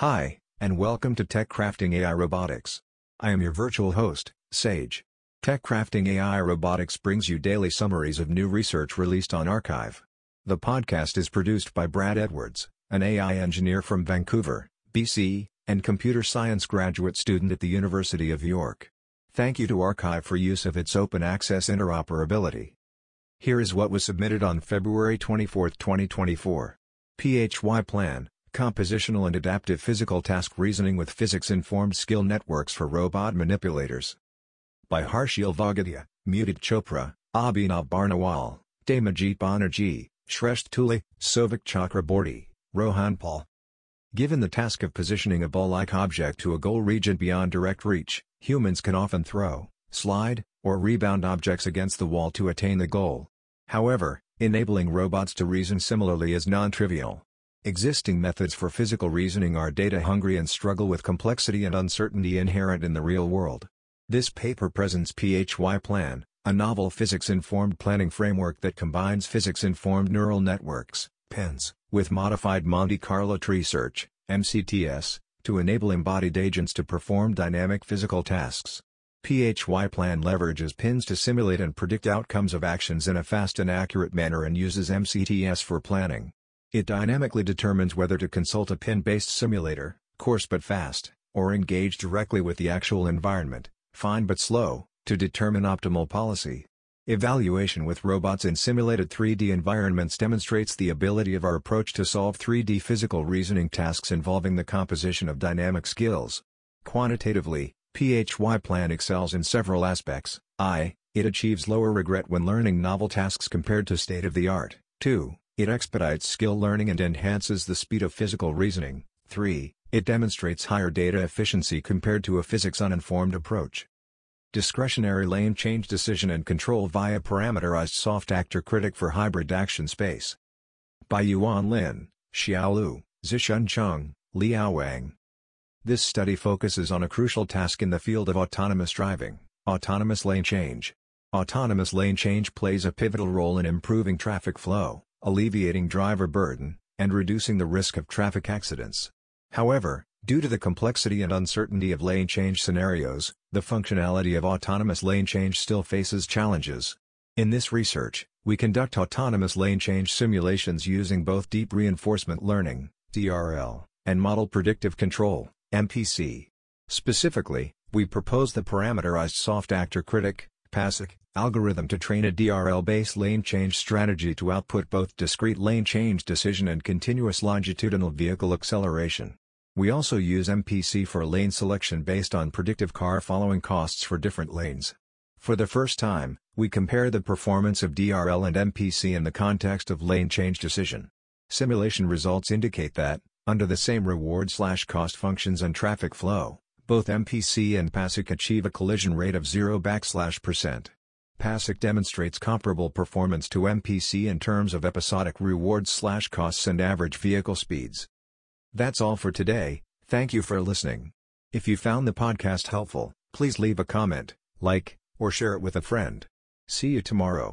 Hi, and welcome to Tech Crafting AI Robotics. I am your virtual host, Sage. Tech Crafting AI Robotics brings you daily summaries of new research released on arXiv. The podcast is produced by Brad Edwards, an AI engineer from Vancouver, BC, and computer science graduate student at the University of York. Thank you to arXiv for use of its open access interoperability. Here is what was submitted on February 24, 2024. PhyPlan Compositional and Adaptive Physical Task Reasoning with Physics-Informed Skill Networks for Robot Manipulators. By Harshil Vagadia, Mudit Chopra, Abhinav Barnawal, Daymajit Banerjee, Shreshth Tuli, Souvik Chakraborty, Rohan Paul. Given the task of positioning a ball-like object to a goal region beyond direct reach, humans can often throw, slide, or rebound objects against the wall to attain the goal. However, enabling robots to reason similarly is non-trivial. Existing methods for physical reasoning are data-hungry and struggle with complexity and uncertainty inherent in the real world. This paper presents PhyPlan, a novel physics-informed planning framework that combines physics-informed neural networks, PINNs, with modified Monte Carlo tree search, MCTS, to enable embodied agents to perform dynamic physical tasks. PhyPlan leverages PINNs to simulate and predict outcomes of actions in a fast and accurate manner and uses MCTS for planning. It dynamically determines whether to consult a pin-based simulator, coarse but fast, or engage directly with the actual environment, fine but slow, to determine optimal policy. Evaluation with robots in simulated 3D environments demonstrates the ability of our approach to solve 3D physical reasoning tasks involving the composition of dynamic skills. Quantitatively, PhyPlan excels in several aspects, I. It achieves lower regret when learning novel tasks compared to state-of-the-art. 2. It expedites skill learning and enhances the speed of physical reasoning. 3. It demonstrates higher data efficiency compared to a physics-uninformed approach. Discretionary lane change decision and control via parameterized soft actor critic for hybrid action space. By Yuan Lin, Xiao Lu, Zishun Chung, Liao Wang. This study focuses on a crucial task in the field of autonomous driving, autonomous lane change. Autonomous lane change plays a pivotal role in improving traffic flow alleviating driver burden, and reducing the risk of traffic accidents. However, due to the complexity and uncertainty of lane change scenarios, the functionality of autonomous lane change still faces challenges. In this research, we conduct autonomous lane change simulations using both deep reinforcement learning DRL, and model predictive control MPC. Specifically, we propose the parameterized soft actor critic PASIC, algorithm to train a DRL-based lane change strategy to output both discrete lane change decision and continuous longitudinal vehicle acceleration. We also use MPC for lane selection based on predictive car following costs for different lanes. For the first time, we compare the performance of DRL and MPC in the context of lane change decision. Simulation results indicate that, under the same reward-slash-cost functions and traffic flow, both MPC and PASIC achieve a collision rate of 0 backslash percent. PASIC demonstrates comparable performance to MPC in terms of episodic rewards slash costs and average vehicle speeds. That's all for today, thank you for listening. If you found the podcast helpful, please leave a comment, like, or share it with a friend. See you tomorrow.